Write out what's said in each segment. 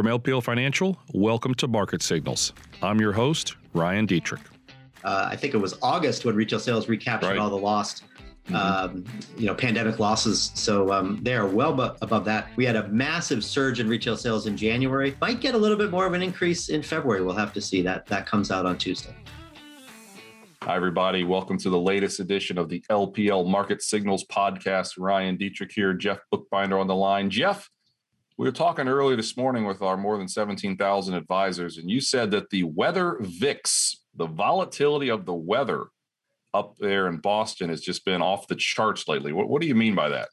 From LPL Financial, welcome to Market Signals. I'm your host, Ryan Detrick. Uh, I think it was August when retail sales recaptured right. all the lost, mm-hmm. um, you know, pandemic losses. So um, they are well bu- above that. We had a massive surge in retail sales in January. Might get a little bit more of an increase in February. We'll have to see. That that comes out on Tuesday. Hi, everybody. Welcome to the latest edition of the LPL Market Signals podcast. Ryan Detrick here, Jeff Buchbinder on the line. Jeff, we were talking earlier this morning with our more than 17,000 advisors, and you said that the weather VIX, the volatility of the weather up there in Boston has just been off the charts lately. What, what do you mean by that?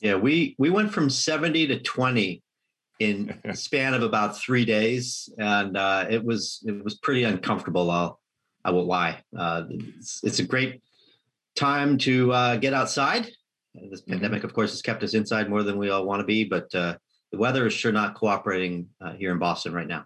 Yeah, we we went from 70 to 20 in a span of about three days, and uh, it was it was pretty uncomfortable. I'll I won't lie. Uh, it's, it's, a great time to uh, get outside this mm-hmm. pandemic, of course, has kept us inside more than we all want to be, but uh, the weather is sure not cooperating uh, here in Boston right now.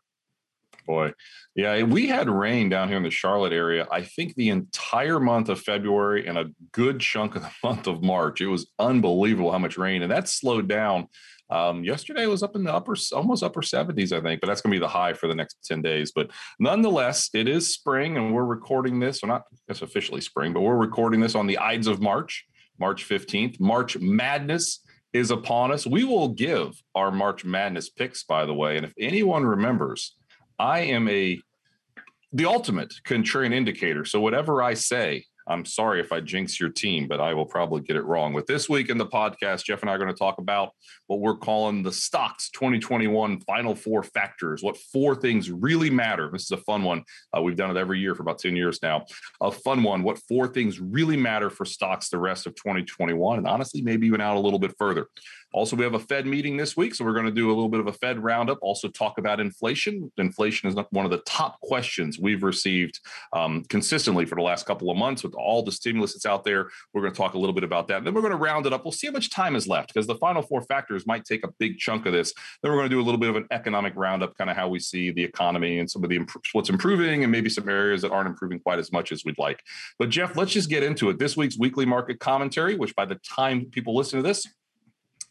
Boy, yeah, we had rain down here in the Charlotte area. I think the entire month of February and a good chunk of the month of March. It was unbelievable how much rain, and that slowed down. Um, yesterday was up in the upper, almost upper 70s, I think, but that's going to be the high for the next 10 days. But nonetheless, it is spring, and we're recording this, well, not it's officially spring, but we're recording this on the Ides of March. March 15th. March Madness is upon us. We will give our March Madness picks, by the way. And if anyone remembers, I am a the ultimate contrarian indicator. So whatever I say, I'm sorry if I jinx your team, but I will probably get it wrong. With this week in the podcast, Jeff and I are going to talk about what we're calling the stocks 2021 final four factors. What four things really matter? This is a fun one. Uh, we've done it every year for about 10 years now. A fun one. What four things really matter for stocks the rest of 2021? And honestly, maybe even out a little bit further. Also, we have a Fed meeting this week, so we're going to do a little bit of a Fed roundup. Also, talk about inflation. Inflation is one of the top questions we've received um, consistently for the last couple of months with all the stimulus that's out there. We're going to talk a little bit about that. And then we're going to round it up. We'll see how much time is left because the final four factors might take a big chunk of this. Then we're going to do a little bit of an economic roundup, kind of how we see the economy and some of the what's improving and maybe some areas that aren't improving quite as much as we'd like. But Jeff, let's just get into it. This week's weekly market commentary, which by the time people listen to this,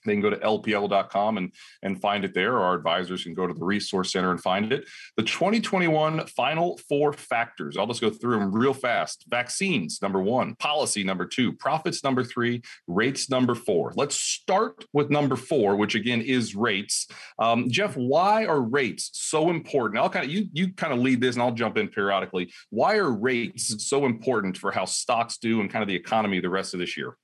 they can go to lpl.com and, and find it there. Our advisors can go to the resource center and find it. The 2021 final four factors. I'll just go through them real fast. Vaccines, number one. Policy, number two. Profits, number three. Rates, number four. Let's start with number four, which again is rates. Um, Jeff, why are rates so important? I'll kind of you you kind of lead this, and I'll jump in periodically. Why are rates so important for how stocks do and kind of the economy the rest of this year?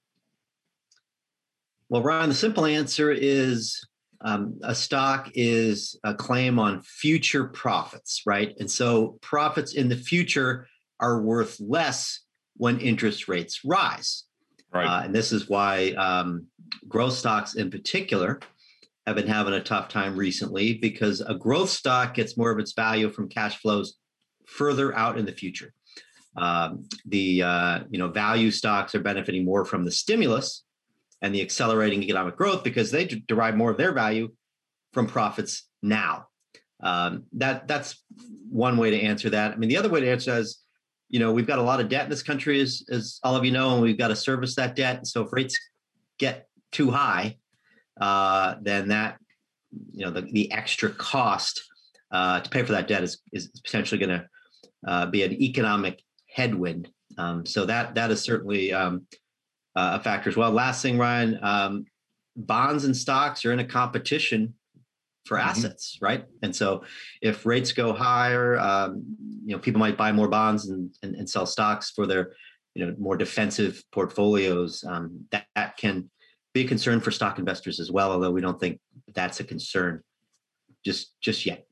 Well, Ryan, the simple answer is um, a stock is a claim on future profits, right? And so profits in the future are worth less when interest rates rise. Right. Uh, and this is why um, growth stocks in particular have been having a tough time recently because a growth stock gets more of its value from cash flows further out in the future. Um, the uh, you know value stocks are benefiting more from the stimulus and the accelerating economic growth because they derive more of their value from profits now. Um, that that's one way to answer that. I mean, the other way to answer is, you know, we've got a lot of debt in this country, as as all of you know, and we've got to service that debt. So if rates get too high, uh, then that you know the, the extra cost uh, to pay for that debt is is potentially going to uh, be an economic headwind. Um, so that that is certainly um, uh, a factor as well. Last thing, Ryan, um, bonds and stocks are in a competition for mm-hmm. assets, right? And so if rates go higher, um, you know, people might buy more bonds and, and, and, sell stocks for their, you know, more defensive portfolios. Um, that, that can be a concern for stock investors as well, although we don't think that's a concern just just yet.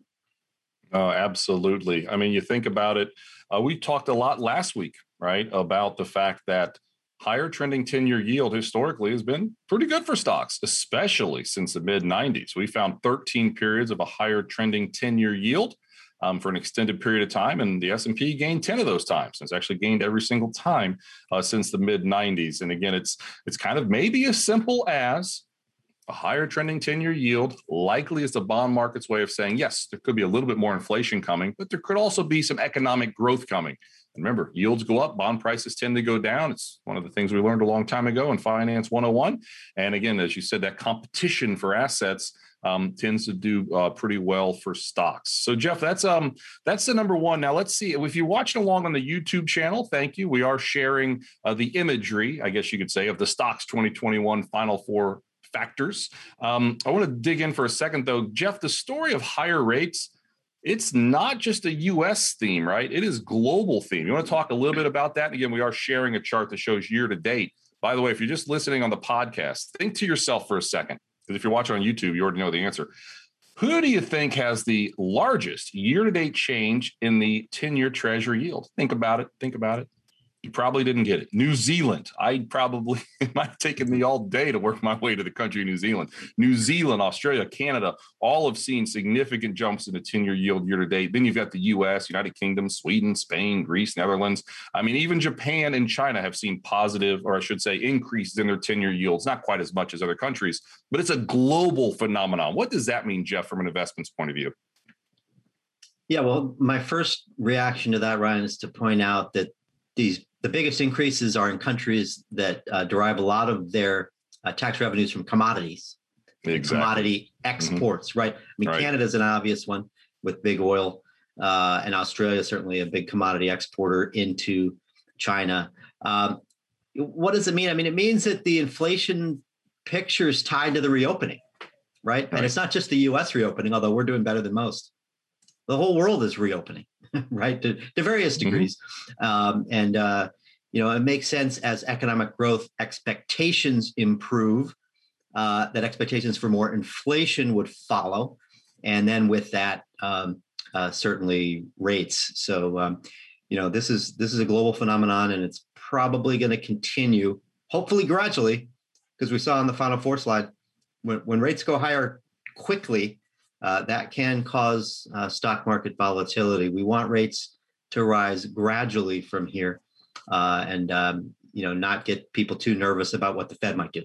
Oh, absolutely. I mean, you think about it. Uh, we talked a lot last week, right, about the fact that higher trending 10 year yield historically has been pretty good for stocks, especially since the mid 90s. We found 13 periods of a higher trending 10 year yield. Um, for an extended period of time, and the S&P gained 10 of those times. It's actually gained every single time uh, since the mid 90s. And again, it's it's kind of maybe as simple as a higher trending 10-year yield likely is the bond market's way of saying yes, there could be a little bit more inflation coming, but there could also be some economic growth coming. And remember, yields go up, bond prices tend to go down. It's one of the things we learned a long time ago in Finance 101. And again, as you said, that competition for assets um, tends to do uh, pretty well for stocks. So Jeff, that's um that's the number one. Now let's see if you're watching along on the YouTube channel. Thank you. We are sharing uh, the imagery, I guess you could say, of the stocks 2021 Final Four factors. Um, I want to dig in for a second though, Jeff. The story of higher rates. It's not just a US theme, right? It is global theme. You want to talk a little bit about that? And again, we are sharing a chart that shows year to date. By the way, if you're just listening on the podcast, think to yourself for a second because if you're watching on YouTube, you already know the answer. Who do you think has the largest year to date change in the 10 year treasury yield? Think about it. Think about it. You probably didn't get it. New Zealand. I probably it might have taken me all day to work my way to the country of New Zealand. New Zealand, Australia, Canada, all have seen significant jumps in the 10-year yield year to date. Then you've got the US, United Kingdom, Sweden, Spain, Greece, Netherlands. I mean, even Japan and China have seen positive, or I should say, increases in their 10-year yields. Not quite as much as other countries, but it's a global phenomenon. What does that mean, Jeff, from an investment's point of view? Yeah, well, my first reaction to that, Ryan, is to point out that these the biggest increases are in countries that uh, derive a lot of their uh, tax revenues from commodities, exactly. commodity mm-hmm. exports, mm-hmm. right? I mean, right. Canada is an obvious one with big oil, uh, and Australia certainly a big commodity exporter into China. Um, what does it mean? I mean, it means that the inflation picture is tied to the reopening, right? right? And it's not just the U.S. reopening, although we're doing better than most. The whole world is reopening. right, to, to various mm-hmm. degrees. Mm-hmm. Um, and, uh, you know, it makes sense as economic growth expectations improve, uh, that expectations for more inflation would follow. And then with that, um, uh, certainly rates. So, um, you know, this is this is a global phenomenon, and it's probably going to continue, hopefully gradually, because we saw on the final four slide, when, when rates go higher quickly, uh, that can cause uh, stock market volatility. We want rates to rise gradually from here, uh, and um, you know not get people too nervous about what the Fed might do.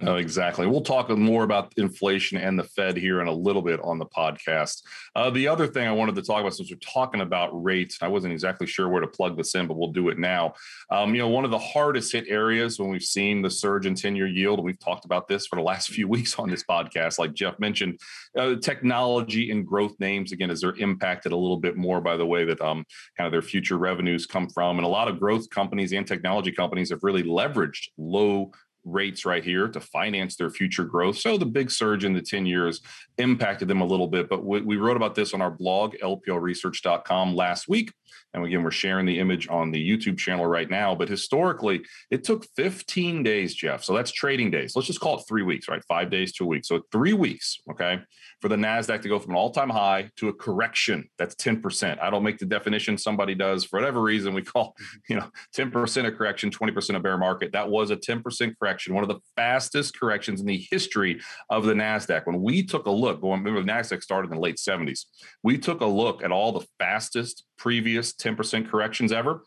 Oh, exactly. We'll talk more about inflation and the Fed here in a little bit on the podcast. Uh, the other thing I wanted to talk about, since we're talking about rates, I wasn't exactly sure where to plug this in, but we'll do it now. Um, you know, one of the hardest hit areas when we've seen the surge in 10 year yield, and we've talked about this for the last few weeks on this podcast, like Jeff mentioned, uh, technology and growth names, again, as they're impacted a little bit more by the way that um, kind of their future revenues come from. And a lot of growth companies and technology companies have really leveraged low rates right here to finance their future growth. So the big surge in the 10 years impacted them a little bit. But we, we wrote about this on our blog, lplresearch.com, last week. And again, we're sharing the image on the YouTube channel right now. But historically, it took 15 days, Jeff. So that's trading days. Let's just call it three weeks, right? Five days to a week. So three weeks, okay, for the NASDAQ to go from an all time high to a correction. That's 10%. I don't make the definition, somebody does. For whatever reason, we call, you know, 10% a correction, 20% a bear market. That was a 10% correction, one of the fastest corrections in the history of the NASDAQ. When we took a look, going, remember the NASDAQ started in the late 70s, we took a look at all the fastest previous 10% corrections ever.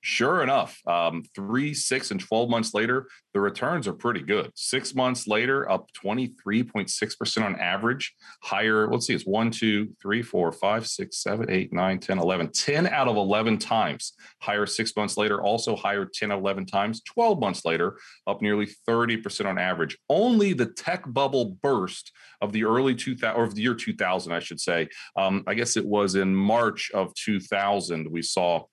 Sure enough, um, three, six, and 12 months later, the returns are pretty good. Six months later, up 23.6% on average, higher. Let's see, it's one, two, three, four, five, six, seven, eight, nine, 10, 11. 10 out of 11 times higher six months later, also higher 10 out of 11 times. 12 months later, up nearly 30% on average. Only the tech bubble burst of the early 2000 or of the year 2000, I should say. Um, I guess it was in March of 2000, we saw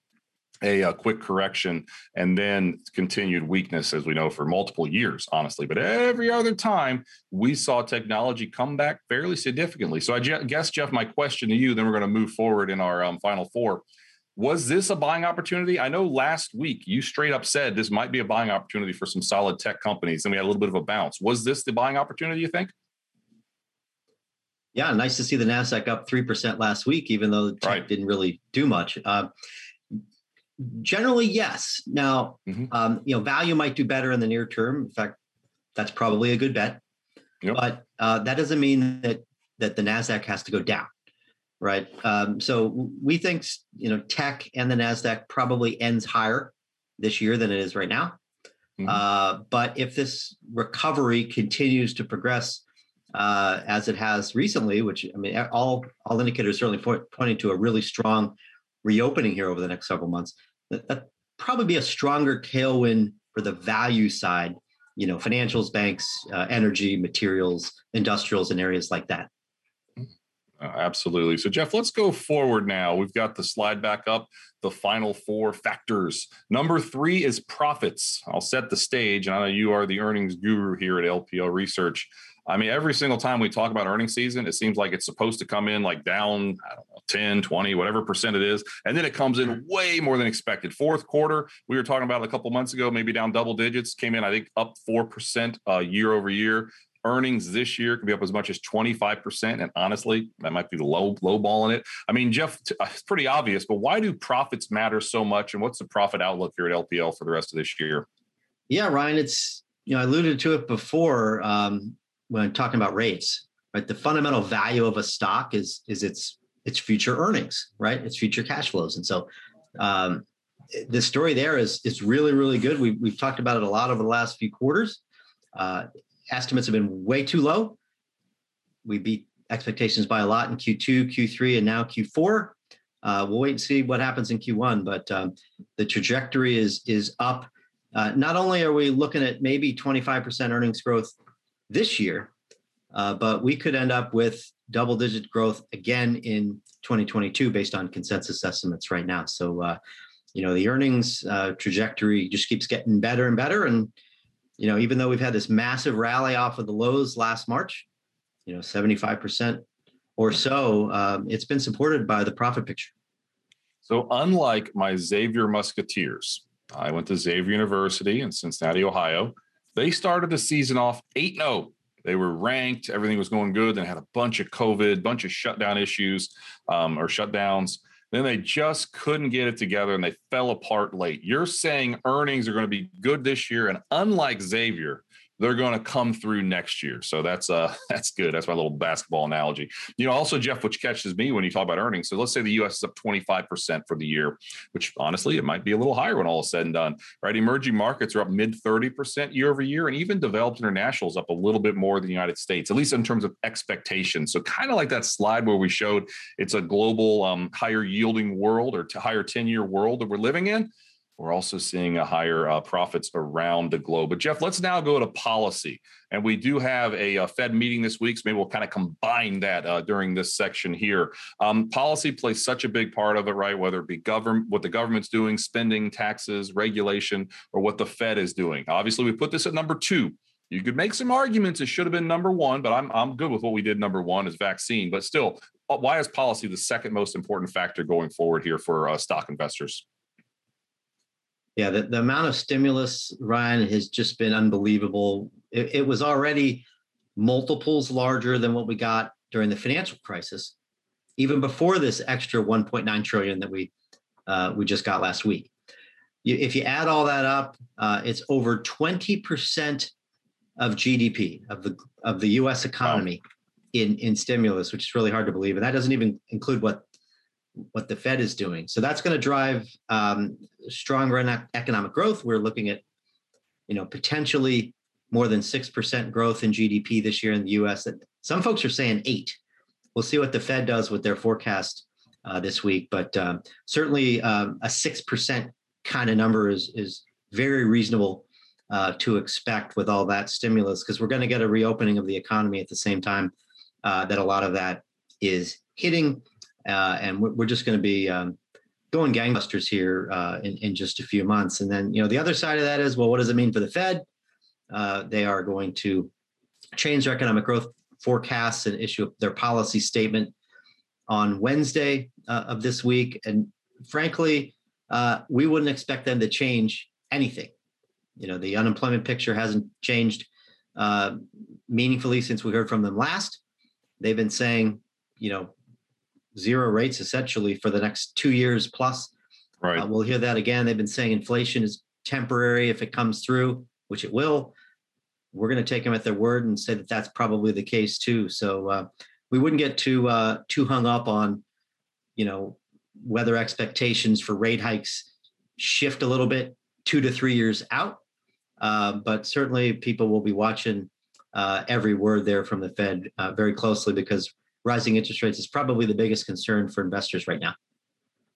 a, a, quick correction and then continued weakness, as we know, for multiple years, honestly. But every other time, we saw technology come back fairly significantly. So I guess, Jeff, my question to you, then we're going to move forward in our um, final four. Was this a buying opportunity? I know last week you straight up said this might be a buying opportunity for some solid tech companies, and we had a little bit of a bounce. Was this the buying opportunity, you think? Yeah, nice to see the Nasdaq up three percent last week, even though the tech right. didn't really do much. Uh, Generally, yes. Now, mm-hmm. um, you know, value might do better in the near term. In fact, that's probably a good bet. Yep. But uh, that doesn't mean that that the Nasdaq has to go down, right? Um, so we think you know tech and the Nasdaq probably ends higher this year than it is right now. Mm-hmm. Uh, but if this recovery continues to progress uh, as it has recently, which I mean, all all indicators certainly point, pointing to a really strong reopening here over the next several months, that, that probably be a stronger tailwind for the value side you know, financials, banks, uh, energy, materials, industrials, and areas like that. Uh, absolutely. So, Jeff, let's go forward now. We've got the slide back up, the final four factors. Number three is profits. I'll set the stage. And I know you are the earnings guru here at LPL Research. I mean, every single time we talk about earnings season, it seems like it's supposed to come in like down, I don't know, 10, 20, whatever percent it is. And then it comes in way more than expected. Fourth quarter, we were talking about a couple months ago, maybe down double digits, came in, I think, up 4% uh, year over year. Earnings this year could be up as much as 25%. And honestly, that might be low, low ball in it. I mean, Jeff, uh, it's pretty obvious, but why do profits matter so much? And what's the profit outlook here at LPL for the rest of this year? Yeah, Ryan, it's, you know, I alluded to it before. Um, when talking about rates, right? The fundamental value of a stock is is its its future earnings, right? Its future cash flows. And so um, the story there is is really really good. We we've talked about it a lot over the last few quarters. Uh, estimates have been way too low. We beat expectations by a lot in Q2, Q3, and now Q4. Uh, we'll wait and see what happens in Q1, but um, the trajectory is is up. Uh, not only are we looking at maybe 25% earnings growth this year, uh, but we could end up with double digit growth again in 2022 based on consensus estimates right now. So, uh, you know, the earnings uh, trajectory just keeps getting better and better. And, you know, even though we've had this massive rally off of the lows last March, you know, 75% or so, um, it's been supported by the profit picture. So, unlike my Xavier Musketeers, I went to Xavier University in Cincinnati, Ohio. They started the season off 8 0. They were ranked, everything was going good, then had a bunch of COVID, bunch of shutdown issues um, or shutdowns. Then they just couldn't get it together and they fell apart late. You're saying earnings are going to be good this year. And unlike Xavier, they're going to come through next year. So that's uh that's good. That's my little basketball analogy. You know, also Jeff, which catches me when you talk about earnings. So let's say the US is up 25% for the year, which honestly it might be a little higher when all is said and done. Right. Emerging markets are up mid 30% year over year, and even developed internationals up a little bit more than the United States, at least in terms of expectations. So kind of like that slide where we showed it's a global um, higher yielding world or to higher 10-year world that we're living in we're also seeing a higher uh, profits around the globe. But Jeff, let's now go to policy. And we do have a, a uh, Fed meeting this week, so maybe we'll kind of combine that uh, during this section here. Um, policy plays such a big part of it, right? Whether it be government, what the government's doing, spending, taxes, regulation, or what the Fed is doing. Obviously, we put this at number two. You could make some arguments it should have been number one, but I'm I'm good with what we did. Number one is vaccine, but still, uh, why is policy the second most important factor going forward here for uh, stock investors? Yeah, the, the amount of stimulus, Ryan, has just been unbelievable. It, it was already multiples larger than what we got during the financial crisis, even before this extra 1.9 trillion that we uh, we just got last week. You, if you add all that up, uh, it's over 20% of GDP of the of the U.S. economy wow. in in stimulus, which is really hard to believe, and that doesn't even include what what the Fed is doing. So that's going to drive um, stronger economic growth. We're looking at, you know, potentially more than six percent growth in GDP this year in the U.S. Some folks are saying eight. We'll see what the Fed does with their forecast uh, this week, but um, certainly um, a six percent kind of number is is very reasonable uh, to expect with all that stimulus because we're going to get a reopening of the economy at the same time uh, that a lot of that is hitting uh, and we're, just going to be um, going gangbusters here uh, in, in just a few months. And then, you know, the other side of that is, well, what does it mean for the Fed? Uh, they are going to change their economic growth forecasts and issue their policy statement on Wednesday uh, of this week. And frankly, uh, we wouldn't expect them to change anything. You know, the unemployment picture hasn't changed uh, meaningfully since we heard from them last. They've been saying, you know, zero rates essentially for the next two years plus. Right. Uh, we'll hear that again. They've been saying inflation is temporary if it comes through, which it will. We're going to take them at their word and say that that's probably the case too. So uh, we wouldn't get too uh, too hung up on, you know, whether expectations for rate hikes shift a little bit two to three years out. Uh, but certainly, people will be watching uh, every word there from the Fed uh, very closely because rising interest rates is probably the biggest concern for investors right now.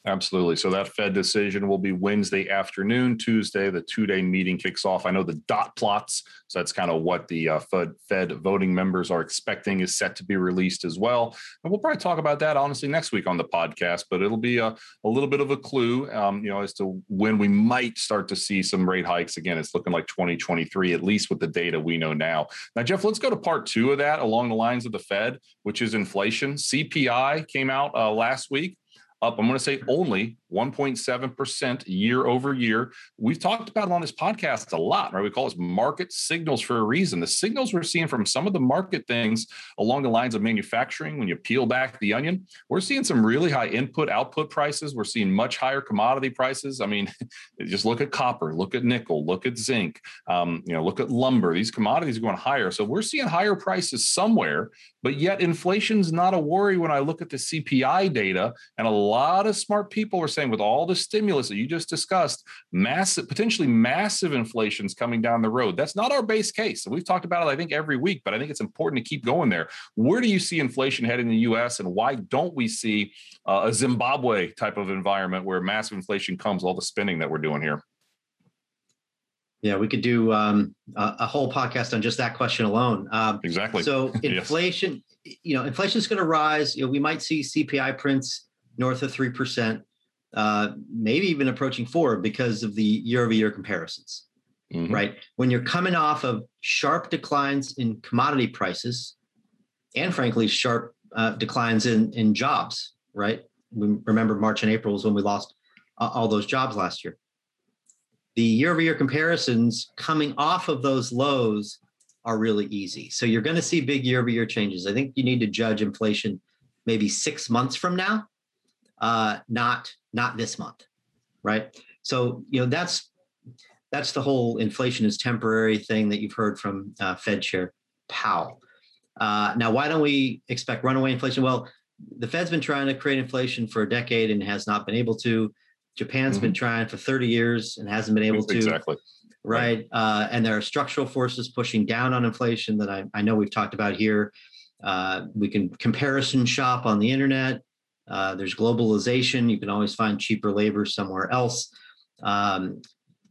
Absolutely. So that Fed decision will be Wednesday afternoon. Tuesday, the two day meeting kicks off. I know the dot plots. So that's kind of what the uh, Fed, Fed voting members are expecting is set to be released as well. And we'll probably talk about that honestly next week on the podcast, but it'll be a, a little bit of a clue, um, you know, as to when we might start to see some rate hikes. Again, it's looking like 2023, at least with the data we know now. Now, Jeff, let's go to part two of that along the lines of the Fed, which is inflation. CPI came out uh, last week up, I'm going to say only 1.7% year over year. We've talked about it on this podcast a lot, right? We call this market signals for a reason. The signals we're seeing from some of the market things along the lines of manufacturing, when you peel back the onion, we're seeing some really high input output prices. We're seeing much higher commodity prices. I mean, just look at copper, look at nickel, look at zinc, um, you know, look at lumber. These commodities are going higher. So we're seeing higher prices somewhere, but yet inflation's not a worry when I look at the CPI data. And a lot of smart people are saying, saying with all the stimulus that you just discussed, massive, potentially massive inflation's coming down the road. That's not our base case. We've talked about it, I think, every week, but I think it's important to keep going there. Where do you see inflation heading in the US, and why don't we see uh, a Zimbabwe type of environment where massive inflation comes, all the spending that we're doing here? Yeah, we could do um, a, a, whole podcast on just that question alone. Um, exactly. So inflation, yes. you know, inflation is going to rise. You know, we might see CPI prints north of three percent uh, maybe even approaching four because of the year over year comparisons, mm-hmm. right? When you're coming off of sharp declines in commodity prices and frankly, sharp uh, declines in, in jobs, right? We remember March and April was when we lost uh, all those jobs last year. The year over year comparisons coming off of those lows are really easy. So you're going to see big year over year changes. I think you need to judge inflation maybe six months from now, uh, not not this month, right? So you know that's that's the whole inflation is temporary thing that you've heard from uh, Fed Chair Powell. Uh, now, why don't we expect runaway inflation? Well, the Fed's been trying to create inflation for a decade and has not been able to. Japan's mm-hmm. been trying for 30 years and hasn't been able to. Exactly. Right. right. Uh, and there are structural forces pushing down on inflation that I, I know we've talked about here. Uh, we can comparison shop on the internet. Uh, there's globalization. You can always find cheaper labor somewhere else. Um,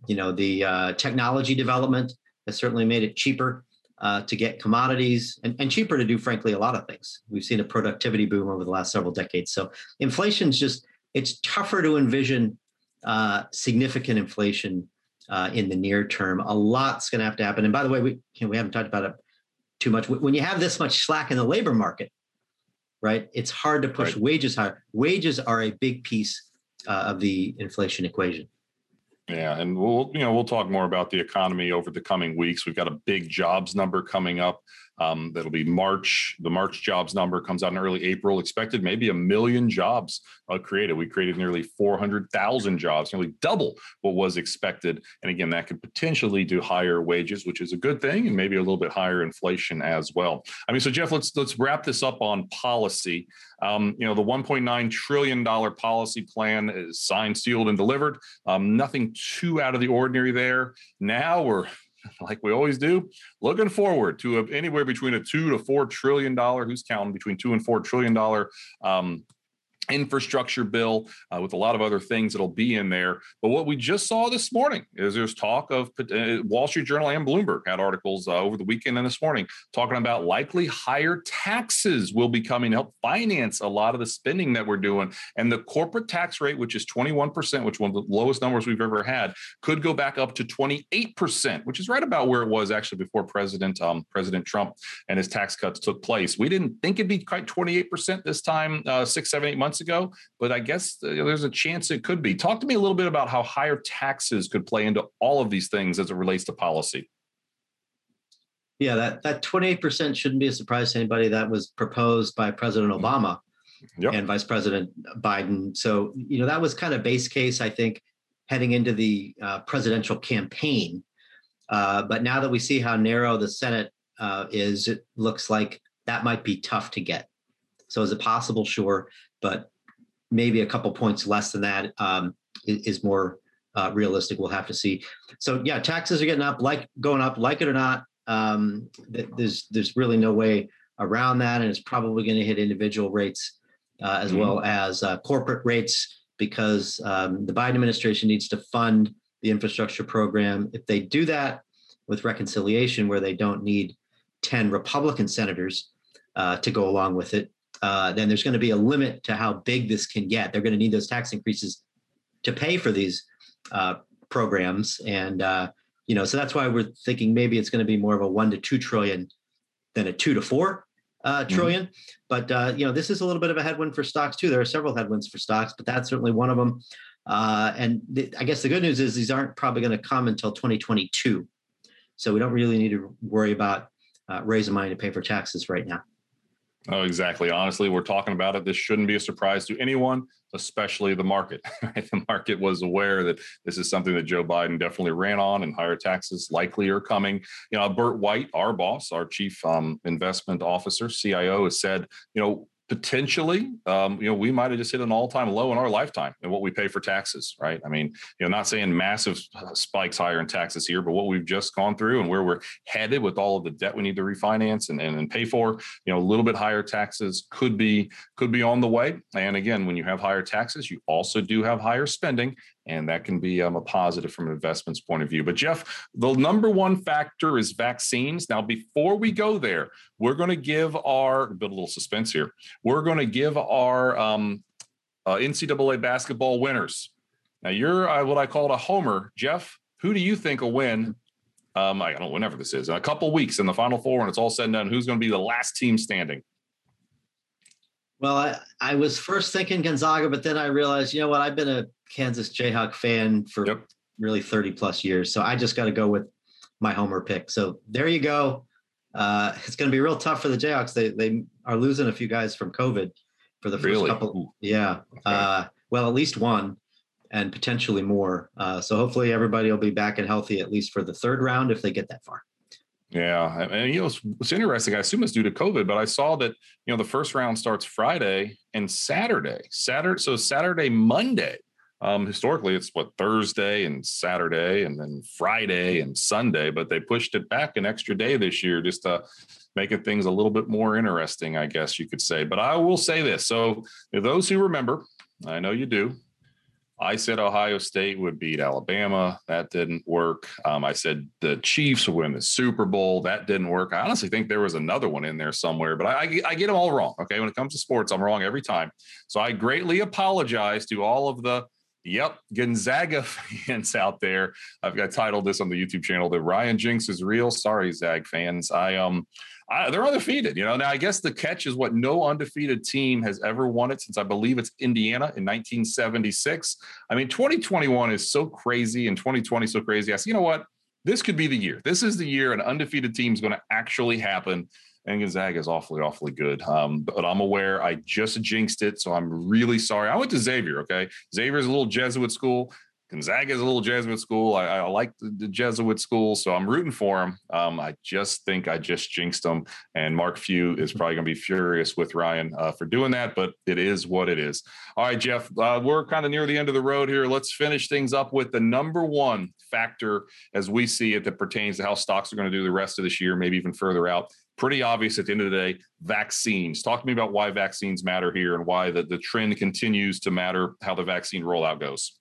you know, the uh, technology development has certainly made it cheaper uh, to get commodities and, and, cheaper to do, frankly, a lot of things. We've seen a productivity boom over the last several decades. So inflation's just, it's tougher to envision uh, significant inflation uh, in the near term. A lot's going to have to happen. And by the way, we, you know, we haven't talked about it too much. When you have this much slack in the labor market, right? It's hard to push right. wages higher. Wages are a big piece uh, of the inflation equation. Yeah, and we'll you know we'll talk more about the economy over the coming weeks. We've got a big jobs number coming up. Um, that'll be March. The March jobs number comes out in early April. Expected maybe a million jobs uh, created. We created nearly 400,000 jobs, nearly double what was expected. And again, that could potentially do higher wages, which is a good thing, and maybe a little bit higher inflation as well. I mean, so Jeff, let's let's wrap this up on policy. Um, you know, the 1.9 trillion dollar policy plan is signed, sealed, and delivered. Um, nothing too out of the ordinary there. Now we're like we always do, looking forward to a, anywhere between a two to four trillion dollar. Who's counting between two and four trillion dollar um, infrastructure bill uh, with a lot of other things that'll be in there. But what we just saw this morning is there's talk of uh, Wall Street Journal and Bloomberg had articles uh, over the weekend and this morning talking about likely higher taxes will be coming to help finance a lot of the spending that we're doing. And the corporate tax rate, which is 21%, which one of the lowest numbers we've ever had, could go back up to 28%, which is right about where it was actually before President um, President Trump and his tax cuts took place. We didn't think it'd be quite 28% this time, uh, six, seven, eight months months ago, but I guess uh, there's a chance it could be. Talk to me a little bit about how higher taxes could play into all of these things as it relates to policy. Yeah, that that 28% shouldn't be a surprise to anybody. That was proposed by President mm-hmm. Obama yep. and Vice President Biden. So, you know, that was kind of base case, I think, heading into the uh, presidential campaign. Uh, but now that we see how narrow the Senate uh, is, it looks like that might be tough to get. So, is it possible? Sure but maybe a couple points less than that um, is, more uh, realistic. We'll have to see. So yeah, taxes are getting up, like going up, like it or not. Um, there's there's really no way around that, and it's probably going to hit individual rates uh, as mm-hmm. well as uh, corporate rates. because um, the Biden administration needs to fund the infrastructure program. If they do that with reconciliation, where they don't need 10 Republican senators uh, to go along with it, uh, then there's going to be a limit to how big this can get. They're going to need those tax increases to pay for these uh, programs, and uh, you know, so that's why we're thinking maybe it's going to be more of a one to two trillion than a two to four uh, mm-hmm. trillion. Mm-hmm. But uh, you know, this is a little bit of a headwind for stocks too. There are several headwinds for stocks, but that's certainly one of them. Uh, and th- I guess the good news is these aren't probably going to come until 2022, so we don't really need to worry about uh, raising money to pay for taxes right now. Oh, exactly. Honestly, we're talking about it. This shouldn't be a surprise to anyone, especially the market. the market was aware that this is something that Joe Biden definitely ran on, and higher taxes likely are coming. You know, Burt White, our boss, our chief um, investment officer, CIO, has said, you know, potentially, um, you know, we might have just hit an all-time low in our lifetime and what we pay for taxes, right? I mean, you know, not saying massive spikes higher in taxes here, but what we've just gone through and where we're headed with all of the debt we need to refinance and, and, and pay for, you know, a little bit higher taxes could be could be on the way. And again, when you have higher taxes, you also do have higher spending, and that can be um, a positive from an investments point of view. But Jeff, the number one factor is vaccines. Now, before we go there, we're going to give our build a little suspense here. We're going to give our um, uh, NCAA basketball winners. Now, you're uh, what I call a homer, Jeff. Who do you think will win? Um, I don't know whenever this is in a couple weeks in the Final Four, and it's all said and done. Who's going to be the last team standing? Well, I, I was first thinking Gonzaga, but then I realized, you know what? I've been a Kansas Jayhawk fan for yep. really 30 plus years. So I just got to go with my homer pick. So there you go. Uh, it's going to be real tough for the Jayhawks. They, they are losing a few guys from COVID for the first really? couple. Yeah. Okay. Uh, well, at least one and potentially more. Uh, so hopefully everybody will be back and healthy at least for the third round if they get that far. Yeah, and you know it's interesting. I assume it's due to COVID, but I saw that you know the first round starts Friday and Saturday. Saturday, so Saturday, Monday. Um, historically, it's what Thursday and Saturday, and then Friday and Sunday. But they pushed it back an extra day this year, just to making things a little bit more interesting, I guess you could say. But I will say this: so those who remember, I know you do. I said Ohio State would beat Alabama. That didn't work. Um, I said the Chiefs would win the Super Bowl. That didn't work. I honestly think there was another one in there somewhere, but I, I, I, get them all wrong. Okay. When it comes to sports, I'm wrong every time. So I greatly apologize to all of the, yep, Gonzaga fans out there. I've got titled this on the YouTube channel that Ryan Jinx is real. Sorry, Zag fans. I, um, I, they're undefeated. You know, now I guess the catch is what no undefeated team has ever won it since I believe it's Indiana in 1976. I mean, 2021 is so crazy and 2020 so crazy. I said, you know what? This could be the year. This is the year an undefeated team is going to actually happen. And Gonzaga is awfully, awfully good. Um, but I'm aware I just jinxed it. So I'm really sorry. I went to Xavier. Okay. Xavier is a little Jesuit school. Gonzaga is a little Jesuit school. I, I like the, the, Jesuit school, so I'm rooting for them. Um, I just think I just jinxed them, and Mark Few is probably going to be furious with Ryan uh, for doing that, but it is what it is. All right, Jeff, uh, we're kind of near the end of the road here. Let's finish things up with the number one factor as we see it that pertains to how stocks are going to do the rest of this year, maybe even further out. Pretty obvious at the end of the day, vaccines. Talk to me about why vaccines matter here and why the, the trend continues to matter, how the vaccine rollout goes.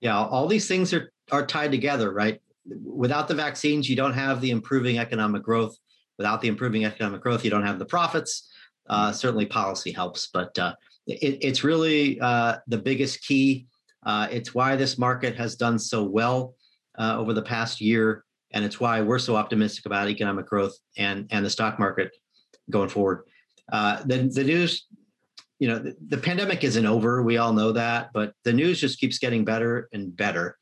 Yeah, all these things are are tied together, right? Without the vaccines, you don't have the improving economic growth. Without the improving economic growth, you don't have the profits. Uh, certainly, policy helps, but uh, it, it's really uh, the biggest key. Uh, it's why this market has done so well uh, over the past year, and it's why we're so optimistic about economic growth and and the stock market going forward. Uh, the the news you know the, the, pandemic isn't over. We all know that but the news just keeps getting better and better.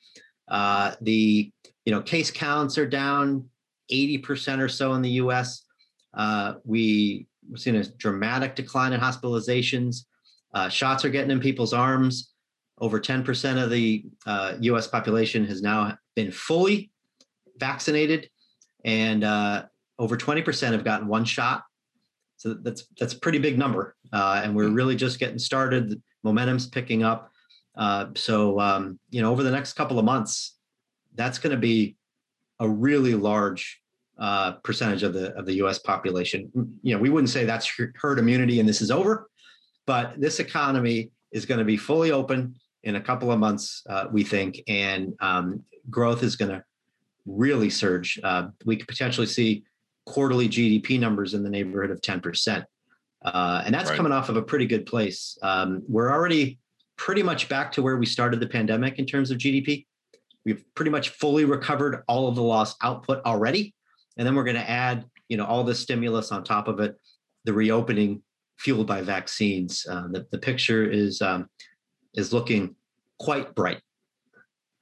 Uh, the you know case counts are down 80% or so in the us uh, we, we've seen a dramatic decline in hospitalizations. Uh, shots are getting in people's arms. Over 10% of the us uh, population has now been fully vaccinated and uh, over 20% have gotten one shot so that's that's a pretty big number, uh, and we're really just getting started. Momentum's picking up. Uh, so um, you know, over the next couple of months, that's going to be a really large uh, percentage of the of the U.S. population. You know, we wouldn't say that's herd immunity and this is over, but this economy is going to be fully open in a couple of months, uh, we think, and um, growth is going to really surge. Uh, we could potentially see quarterly GDP numbers in the neighborhood of 10%. Uh, and that's right. coming off of a pretty good place. Um, we're already pretty much back to where we started the pandemic in terms of GDP. We've pretty much fully recovered all of the lost output already. And then we're going to add, you know, all the stimulus on top of it, the reopening fueled by vaccines. Uh, the, the picture is um, is looking quite bright.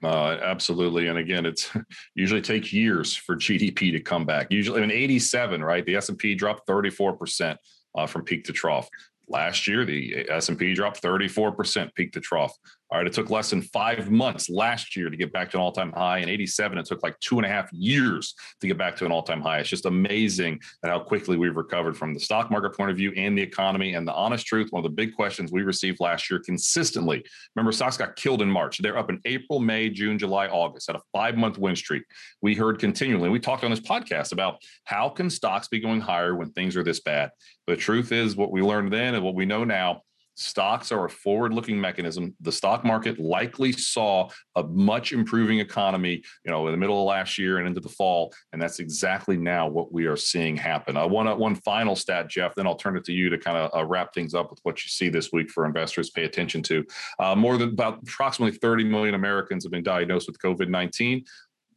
Uh, absolutely, and again, it's usually takes years for GDP to come back. Usually, in '87, right, the S and P dropped 34 percent uh, from peak to trough. Last year, the S&P dropped 34% peak to trough. All right, it took less than five months last year to get back to an all-time high. In 87, it took like two and a half years to get back to an all-time high. It's just amazing at how quickly we've recovered from the stock market point of view and the economy. And the honest truth, one of the big questions we received last year consistently. Remember, stocks got killed in March. They're up in April, May, June, July, August at a five-month win streak. We heard continually. We talked on this podcast about how can stocks be going higher when things are this bad. The truth is, what we learned then and what we know now Stocks are a forward looking mechanism. The stock market likely saw a much improving economy, you know, in the middle of last year and into the fall. And that's exactly now what we are seeing happen. I want one final stat, Jeff, then I'll turn it to you to kind of uh, wrap things up with what you see this week for investors pay attention to. Uh, more than about approximately 30 million Americans have been diagnosed with COVID 19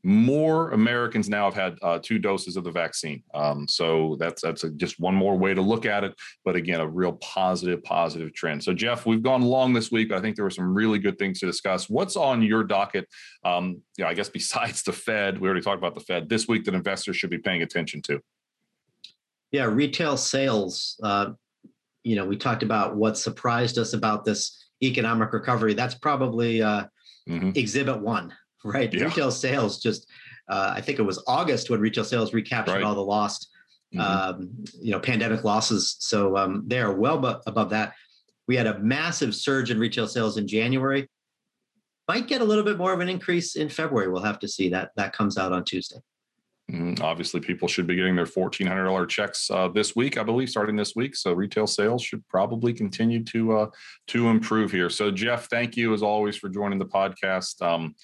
more Americans now have had uh, two doses of the vaccine. Um, so that's that's a, just one more way to look at it. But again, a real positive, positive trend. So Jeff, we've gone long this week. But I think there were some really good things to discuss. What's on your docket? Um, yeah, I guess besides the Fed, we already talked about the Fed this week that investors should be paying attention to. Yeah, retail sales. Uh, you know, we talked about what surprised us about this economic recovery. That's probably uh, mm-hmm. exhibit one right? Yeah. Retail sales just, uh, I think it was August when retail sales recaptured right. all the lost, mm-hmm. um, you know, pandemic losses. So um, they are well bu- above that. We had a massive surge in retail sales in January. Might get a little bit more of an increase in February. We'll have to see that. That comes out on Tuesday. Mm-hmm. Obviously, people should be getting their fourteen hundred dollar checks uh, this week, I believe, starting this week. So retail sales should probably continue to uh, to improve here. So Jeff, thank you as always for joining the podcast. Um,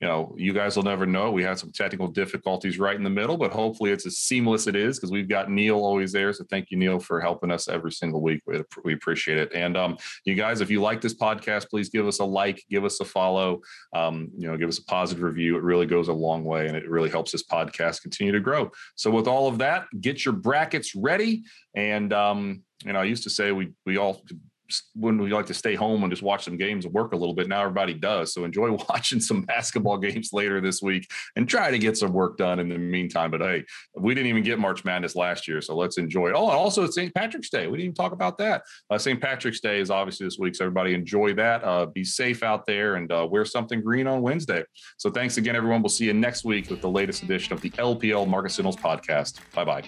you know, you guys will never know. We had some technical difficulties right in the middle, but hopefully it's as seamless as it is because we've got Neil always there. So thank you, Neil, for helping us every single week. We, we appreciate it. And um, you guys, if you like this podcast, please give us a like, give us a follow, um, you know, give us a positive review. It really goes a long way and it really helps this podcast continue to grow. So with all of that, get your brackets ready. And um, you know, I used to say we we all when we like to stay home and just watch some games and work a little bit. Now everybody does. So enjoy watching some basketball games later this week and try to get some work done in the meantime. But hey, we didn't even get March Madness last year, so let's enjoy it. Oh, and also it's St. Patrick's Day. We didn't even talk about that. Uh, St. Patrick's Day is obviously this week, so everybody enjoy that. Uh, be safe out there and uh, wear something green on Wednesday. So thanks again, everyone. We'll see you next week with the latest edition of the LPL Market Signals podcast. Bye bye.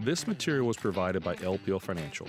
This material was provided by LPL Financial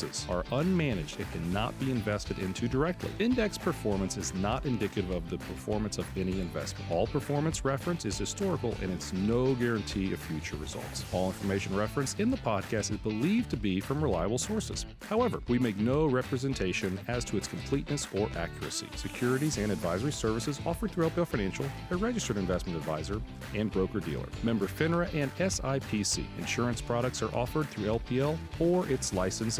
are unmanaged and cannot be invested into directly. Index performance is not indicative of the performance of any investment. All performance reference is historical and it's no guarantee of future results. All information referenced in the podcast is believed to be from reliable sources. However, we make no representation as to its completeness or accuracy. Securities and advisory services offered through LPL Financial, a registered investment advisor and broker dealer. Member FINRA and SIPC. Insurance products are offered through LPL or its licensed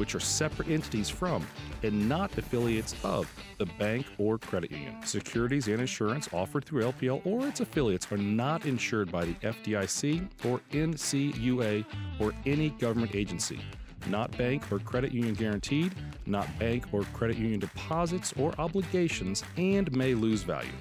Which are separate entities from and not affiliates of the bank or credit union. Securities and insurance offered through LPL or its affiliates are not insured by the FDIC or NCUA or any government agency. Not bank or credit union guaranteed, not bank or credit union deposits or obligations, and may lose value.